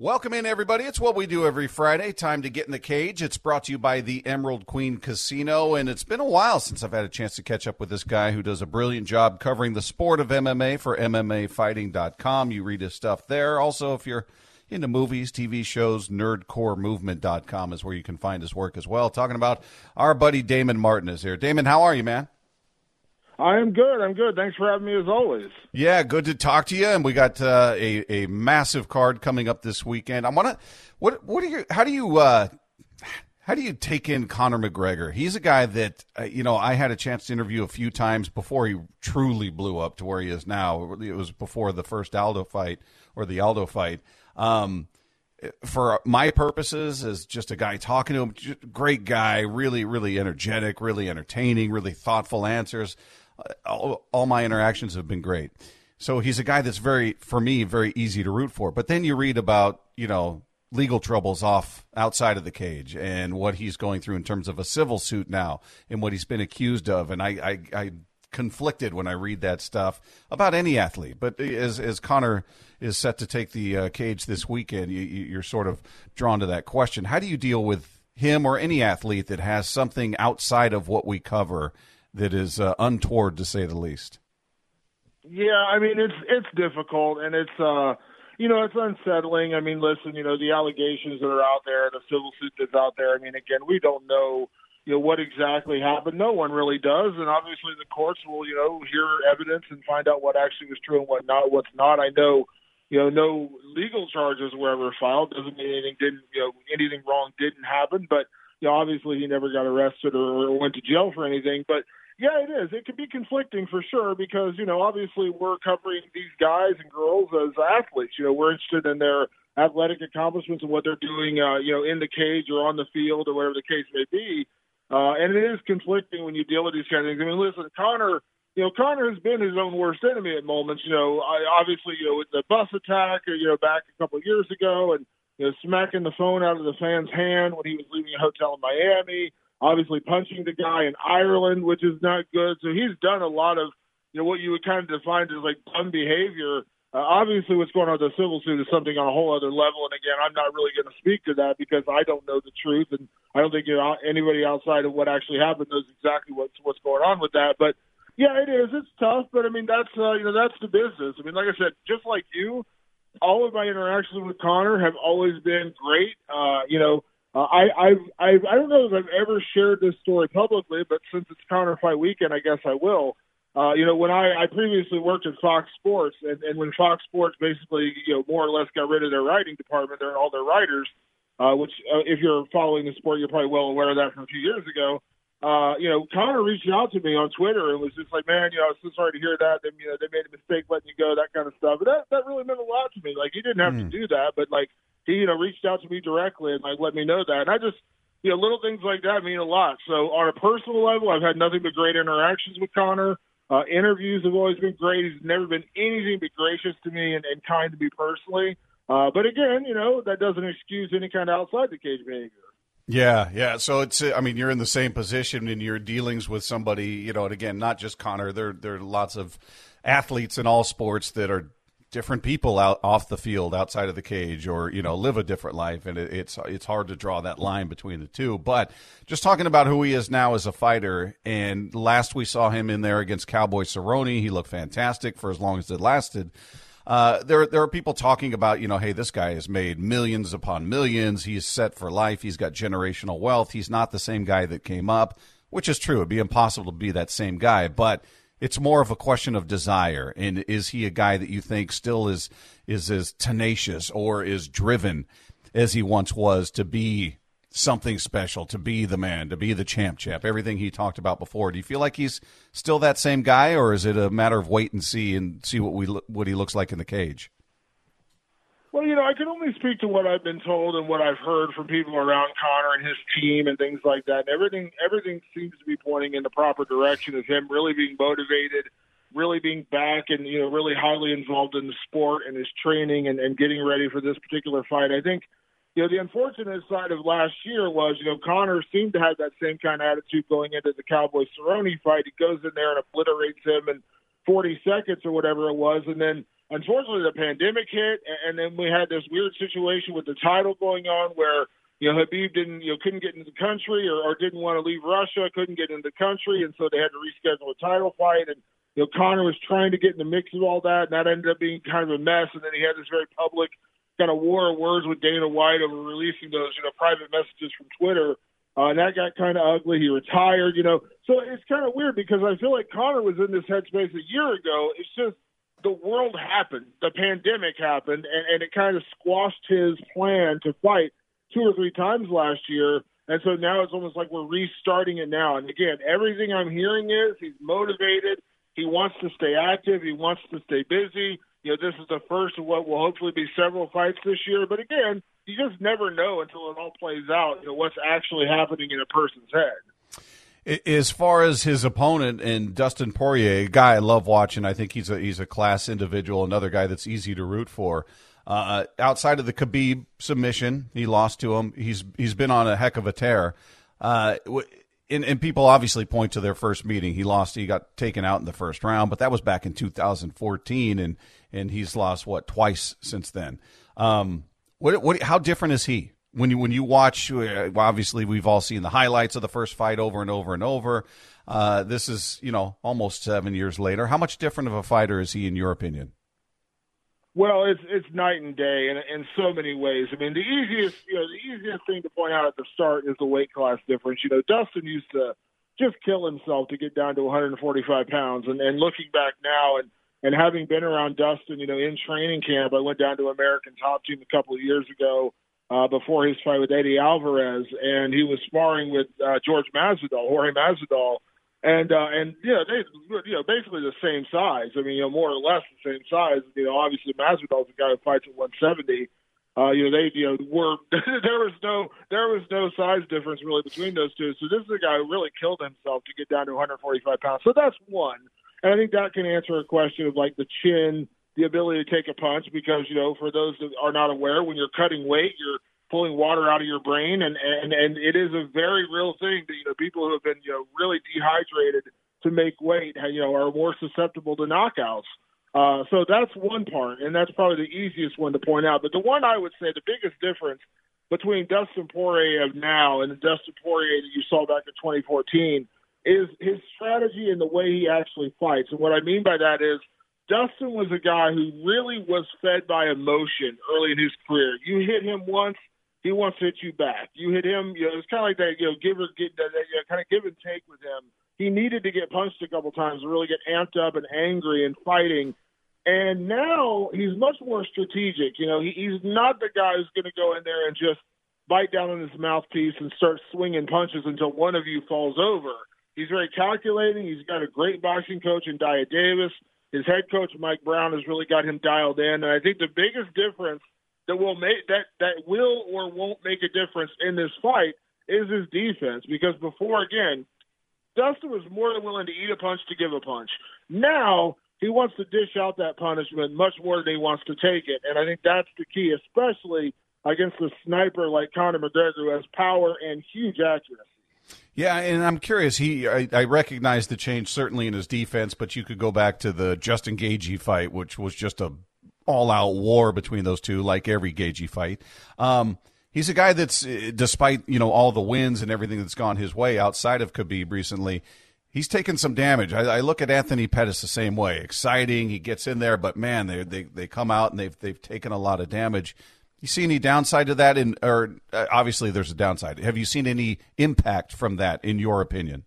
Welcome in, everybody. It's what we do every Friday. Time to get in the cage. It's brought to you by the Emerald Queen Casino, and it's been a while since I've had a chance to catch up with this guy who does a brilliant job covering the sport of MMA for MMAfighting.com. You read his stuff there. Also, if you're into movies, TV shows, nerdcoremovement.com is where you can find his work as well. Talking about our buddy Damon Martin is here. Damon, how are you, man? I am good. I'm good. Thanks for having me as always. Yeah, good to talk to you. And we got uh, a a massive card coming up this weekend. I want to. What what are you? How do you? Uh, how do you take in Conor McGregor? He's a guy that uh, you know I had a chance to interview a few times before he truly blew up to where he is now. It was before the first Aldo fight or the Aldo fight. Um, for my purposes, as just a guy talking to him, great guy, really, really energetic, really entertaining, really thoughtful answers all, all my interactions have been great. So he's a guy that's very, for me, very easy to root for. But then you read about, you know, legal troubles off outside of the cage and what he's going through in terms of a civil suit now and what he's been accused of. And I, I, I conflicted when I read that stuff about any athlete. But as as Conor is set to take the uh, cage this weekend, you, you're sort of drawn to that question. How do you deal with him or any athlete that has something outside of what we cover that is uh, untoward to say the least. Yeah, I mean it's it's difficult and it's uh you know it's unsettling. I mean, listen, you know the allegations that are out there, the civil suit that's out there. I mean, again, we don't know you know what exactly happened. No one really does, and obviously the courts will you know hear evidence and find out what actually was true and what not, what's not. I know you know no legal charges were ever filed. Doesn't mean anything didn't you know anything wrong didn't happen, but you know, obviously he never got arrested or, or went to jail for anything. But yeah, it is. It can be conflicting for sure because you know, obviously we're covering these guys and girls as athletes. You know, we're interested in their athletic accomplishments and what they're doing, uh, you know, in the cage or on the field or whatever the case may be. Uh, and it is conflicting when you deal with these kind of things. I mean, listen, Conor, you know, Conor has been his own worst enemy at moments. You know, I, obviously, you know, with the bus attack, you know, back a couple of years ago, and you know, smacking the phone out of the fan's hand when he was leaving a hotel in Miami. Obviously, punching the guy in Ireland, which is not good. So he's done a lot of, you know, what you would kind of define as like dumb behavior. Uh, obviously, what's going on with the civil suit is something on a whole other level. And again, I'm not really going to speak to that because I don't know the truth, and I don't think you know, anybody outside of what actually happened knows exactly what's what's going on with that. But yeah, it is. It's tough, but I mean, that's uh, you know, that's the business. I mean, like I said, just like you, all of my interactions with Conor have always been great. Uh, you know, uh, I I've, I've I don't know if I've ever shared this story publicly, but since it's Conor Fight Weekend, I guess I will. Uh, you know, when I, I previously worked at Fox Sports, and, and when Fox Sports basically, you know, more or less got rid of their writing department, they're all their writers, uh, which uh, if you're following the sport, you're probably well aware of that from a few years ago uh, you know, Conor reached out to me on Twitter and was just like, man, you know, I was so sorry to hear that. They, you know, they made a mistake letting you go, that kind of stuff. But that, that really meant a lot to me. Like, he didn't have mm. to hmm. do that, but like, he, you know, reached out to me directly and like let me know that. And I just, you know, little things like that mean a lot. So on a personal level, I've had nothing but great interactions with Conor. Uh, interviews have always been great. He's never been anything but gracious to me and, and kind to me personally. Uh, but again, you know, that doesn't excuse any kind of outside the cage behavior. Yeah, yeah. So it's, I mean, you're in the same position in your dealings with somebody, you know, and again, not just Conor. There, there are lots of athletes in all sports that are different people out off the field, outside of the cage, or you know, live a different life, and it, it's it's hard to draw that line between the two. But just talking about who he is now as a fighter, and last we saw him in there against Cowboy Cerrone, he looked fantastic for as long as it lasted. Uh, there there are people talking about you know hey this guy has made millions upon millions. He's set for life. He's got generational wealth. He's not the same guy that came up which is true. It'd be impossible to be that same guy but it's more of a question of desire. And is he a guy that you think still is is as tenacious or is driven as he once was to be something special, to be the man, to be the champ champ, everything he talked about before. Do you feel like he's still that same guy, or is it a matter of wait and see and see what we what he looks like in the cage? Well, you know, I can only speak to what I've been told and what I've heard from people around Conor and his team and things like that. And everything everything seems to be pointing in the proper direction of him really being motivated, really being back and, you know, really highly involved in the sport and his training and, and getting ready for this particular fight. I think you know, the unfortunate side of last year was, you know, Conor seemed to have that same kind of attitude going into the Cowboy Cerrone fight. He goes in there and obliterates him in 40 seconds or whatever it was, and then unfortunately, the pandemic hit, and then we had this weird situation with the title going on where you know Khabib didn't you know couldn't get into the country or, or didn't want to leave Russia, couldn't get into the country, and so they had to reschedule a title fight. And you know Conor was trying to get in the mix of all that, and that ended up being kind of a mess. And then he had this very public kind of war of words with Dana White over releasing those you know private messages from Twitter. Uh, and that got kind of ugly. He retired, you know. So it's kind of weird because I feel like Conor was in this headspace a year ago. It's just the world happened, the pandemic happened, and, and it kind of squashed his plan to fight two or three times last year. And so now it's almost like we're restarting it now. And again, everything I'm hearing is he's motivated. He wants to stay active. He wants to stay busy. You know, this is the first of what will hopefully be several fights this year. But again, you just never know until it all plays out, you know, what's actually happening in a person's head. As far as his opponent and Dustin Poirier, a guy I love watching, I think he's a he's a class individual, another guy that's easy to root for. Uh, outside of the Khabib submission, he lost to him. He's he's been on a heck of a tear. Uh, and, and, people obviously point to their first meeting. He lost. He got taken out in the first round, but that was back in 2014, and and he's lost what twice since then. Um, what what? How different is he? when you when you watch, uh, obviously we've all seen the highlights of the first fight over and over and over. Uh, this is you know almost seven years later. How much different of a fighter is he in your opinion? Well, it's it's night and day in in so many ways. I mean, the easiest you know the easiest thing to point out at the start is the weight class difference. You know, Dustin used to just kill himself to get down to 145 pounds, and and looking back now and and having been around Dustin, you know, in training camp, I went down to American Top Team a couple of years ago uh, before his fight with Eddie Alvarez, and he was sparring with uh, George Masvidal, Jorge Masvidal, and uh, and yeah, they you know basically the same size. I mean, you know, more or less the same size. You know, obviously Masvidal's a guy who fights at 170. Uh, you know, they you know were there was no there was no size difference really between those two. So this is a guy who really killed himself to get down to 145 pounds. So that's one, and I think that can answer a question of like the chin the ability to take a punch because you know for those that are not aware when you're cutting weight you're pulling water out of your brain. And and and it is a very real thing that you know people who have been you know really dehydrated to make weight you know are more susceptible to knockouts. Uh so that's one part and that's probably the easiest one to point out. But the one i would say the biggest difference between Dustin Poirier of now and the Dustin Poirier that you saw back in 2014 is his strategy and the way he actually fights and what i mean by that is Dustin was a guy who really was fed by emotion early in his career. You hit him once, he wants to hit you back. You hit him, you know, it's kind of like that, you know, give or get that, you know, kind of give and take with him. He needed to get punched a couple times to really get amped up and angry and fighting. And now he's much more strategic. You know, he, he's not the guy who's going to go in there and just bite down on his mouthpiece and start swinging punches until one of you falls over. He's very calculating. He's got a great boxing coach in Dyah Davis. His head coach Mike Brown has really got him dialed in, and I think the biggest difference that will make that that will or won't make a difference in this fight is his defense. Because before, again, Dustin was more than willing to eat a punch to give a punch. Now he wants to dish out that punishment much more than he wants to take it, and I think that's the key, especially against a sniper like Conor McGregor, who has power and huge accuracy. Yeah, and I'm curious. He, I, I recognize the change certainly in his defense, but you could go back to the Justin Gaethje fight, which was just a all-out war between those two, like every Gaethje fight. Um, he's a guy that's, eh, despite you know all the wins and everything that's gone his way outside of Khabib recently, he's taken some damage. I, I, look at Anthony Pettis the same way. Exciting, he gets in there, but man, they they they come out and they've they've taken a lot of damage. You see any downside to that? In or uh, obviously there's a downside. Have you seen any impact from that, in your opinion?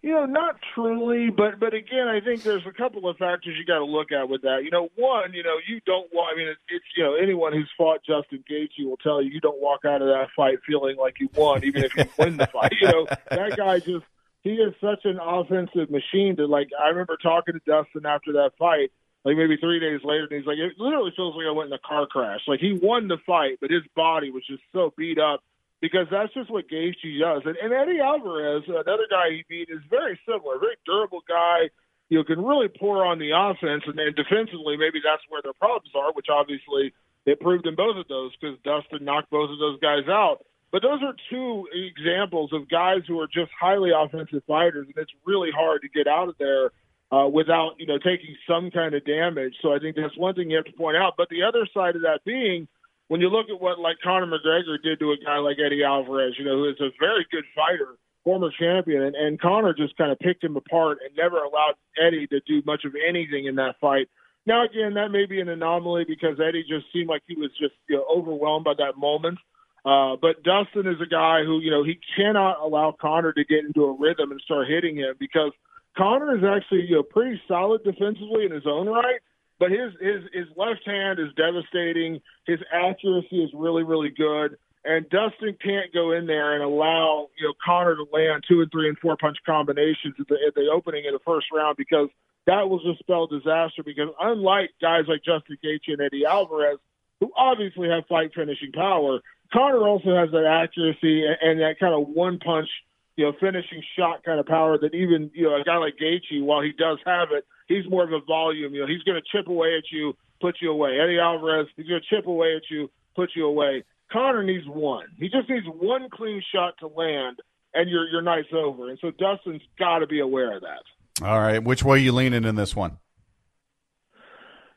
You know, not truly, but but again, I think there's a couple of factors you got to look at with that. You know, one, you know, you don't want. I mean, it's, it's you know, anyone who's fought Justin Gaethje will tell you you don't walk out of that fight feeling like you won, even if you win the fight. You know, that guy just he is such an offensive machine. That like, I remember talking to Dustin after that fight, like maybe three days later, and he's like, it literally feels like I went in a car crash. Like he won the fight, but his body was just so beat up because that's just what Gaethje does. And, and Eddie Alvarez, another guy he beat, is very similar, very durable guy. You know, can really pour on the offense, and, and defensively, maybe that's where their problems are. Which obviously it proved in both of those because Dustin knocked both of those guys out. But those are two examples of guys who are just highly offensive fighters, and it's really hard to get out of there uh, without you know taking some kind of damage. So I think that's one thing you have to point out. But the other side of that being, when you look at what like Conor McGregor did to a guy like Eddie Alvarez, you know, who is a very good fighter, former champion, and, and Conor just kind of picked him apart and never allowed Eddie to do much of anything in that fight. Now again, that may be an anomaly because Eddie just seemed like he was just you know, overwhelmed by that moment. Uh, but Dustin is a guy who, you know, he cannot allow Conor to get into a rhythm and start hitting him because Conor is actually, you know, pretty solid defensively in his own right. But his his his left hand is devastating. His accuracy is really really good, and Dustin can't go in there and allow you know Conor to land two and three and four punch combinations at the, at the opening of the first round because that will just spell disaster. Because unlike guys like Justin Gaethje and Eddie Alvarez, who obviously have fight finishing power, Conor also has that accuracy and, and that kind of one punch, you know, finishing shot kind of power that even you know a guy like Gaethje, while he does have it, he's more of a volume. You know, he's going to chip away at you, put you away. Eddie Alvarez, he's going to chip away at you, put you away. Conor needs one. He just needs one clean shot to land, and your your night's over. And so Dustin's got to be aware of that. All right, which way are you leaning in this one?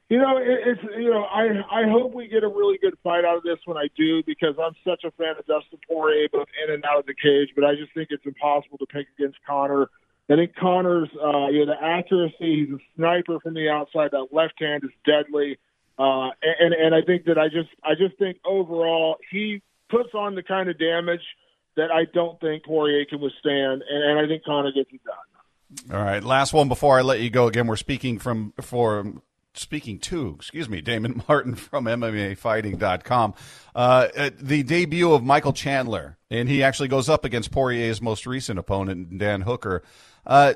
You know, it, it's you know, I I hope we get a really good fight out of this when I do because I'm such a fan of Dustin Poirier, both in and out of the cage. But I just think it's impossible to pick against Conor. I think Conor's uh, you know, the accuracy. He's a sniper from the outside. That left hand is deadly, uh, and and I think that I just I just think overall he puts on the kind of damage that I don't think Poirier can withstand, and, and I think Conor gets it done. All right, last one before I let you go. Again, we're speaking from for speaking to, excuse me, Damon Martin from MMAfighting.com. Uh, the debut of Michael Chandler, and he actually goes up against Poirier's most recent opponent, Dan Hooker. Uh,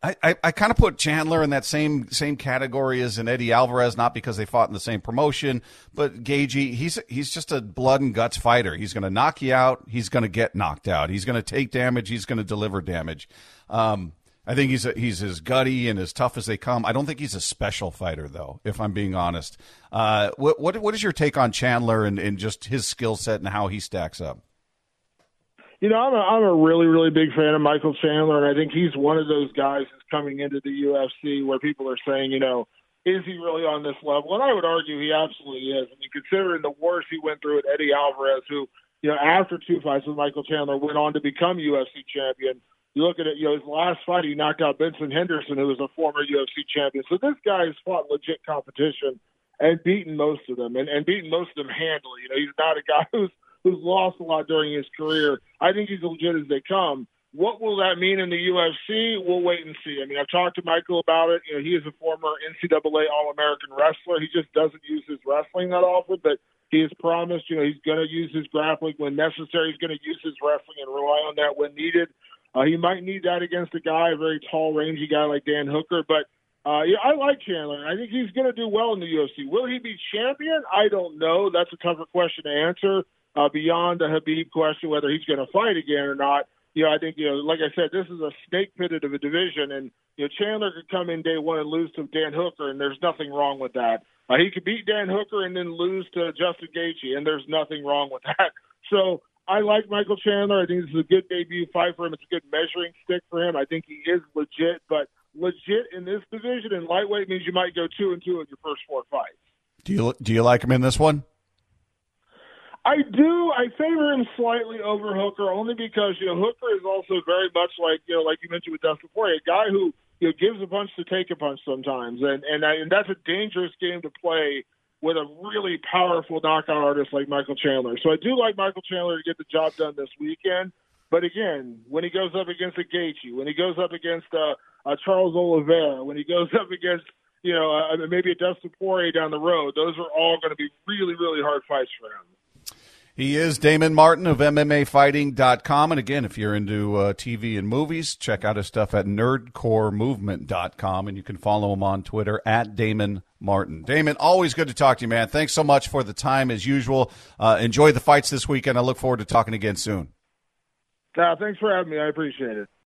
I, I, I kind of put Chandler in that same same category as an Eddie Alvarez, not because they fought in the same promotion, but Gaethje, he's he's just a blood and guts fighter. He's going to knock you out. He's going to get knocked out. He's going to take damage. He's going to deliver damage. Um, I think he's a, he's as gutty and as tough as they come. I don't think he's a special fighter, though. If I'm being honest, uh, what what what is your take on Chandler and, and just his skill set and how he stacks up? You know, I'm a, I'm a really, really big fan of Michael Chandler, and I think he's one of those guys that's coming into the UFC where people are saying, you know, is he really on this level? And I would argue he absolutely is. I mean, considering the worst he went through with Eddie Alvarez, who, you know, after two fights with Michael Chandler went on to become UFC champion. You look at it, you know, his last fight, he knocked out Benson Henderson, who was a former UFC champion. So this guy has fought legit competition and beaten most of them, and, and beaten most of them handily. You know, he's not a guy who's who's lost a lot during his career. I think he's legit as they come. What will that mean in the UFC? We'll wait and see. I mean, I've talked to Michael about it. You know, he is a former NCAA All-American wrestler. He just doesn't use his wrestling that often, but he has promised, you know, he's going to use his grappling when necessary. He's going to use his wrestling and rely on that when needed. Uh, he might need that against a guy, a very tall, rangy guy like Dan Hooker, but uh, yeah, I like Chandler. I think he's going to do well in the UFC. Will he be champion? I don't know. That's a tougher question to answer uh, beyond the Khabib question whether he's going to fight again or not. You know, I think you know, like I said, this is a snake pitted of a division, and you know, Chandler could come in day one and lose to Dan Hooker, and there's nothing wrong with that. Uh, he could beat Dan Hooker and then lose to Justin Gaethje, and there's nothing wrong with that. So I like Michael Chandler. I think this is a good debut fight for him. It's a good measuring stick for him. I think he is legit, but legit in this division and lightweight means you might go two and two in your first four fights. Do you do you like him in this one? I do. I favor him slightly over Hooker only because you know Hooker is also very much like you know like you mentioned with Dustin Poirier, a guy who you know gives a punch to take a punch sometimes, and and, I, and that's a dangerous game to play with a really powerful knockout artist like Michael Chandler. So I do like Michael Chandler to get the job done this weekend. But again, when he goes up against a Gaethje, when he goes up against uh, uh, Charles Oliveira, when he goes up against you know uh, maybe a Dustin Poirier down the road, those are all going to be really really hard fights for him. He is Damon Martin of MMAfighting.com. And again, if you're into uh, TV and movies, check out his stuff at nerdcoremovement.com. And you can follow him on Twitter at Damon Martin. Damon, always good to talk to you, man. Thanks so much for the time as usual. Uh, enjoy the fights this weekend. I look forward to talking again soon. Uh, thanks for having me. I appreciate it.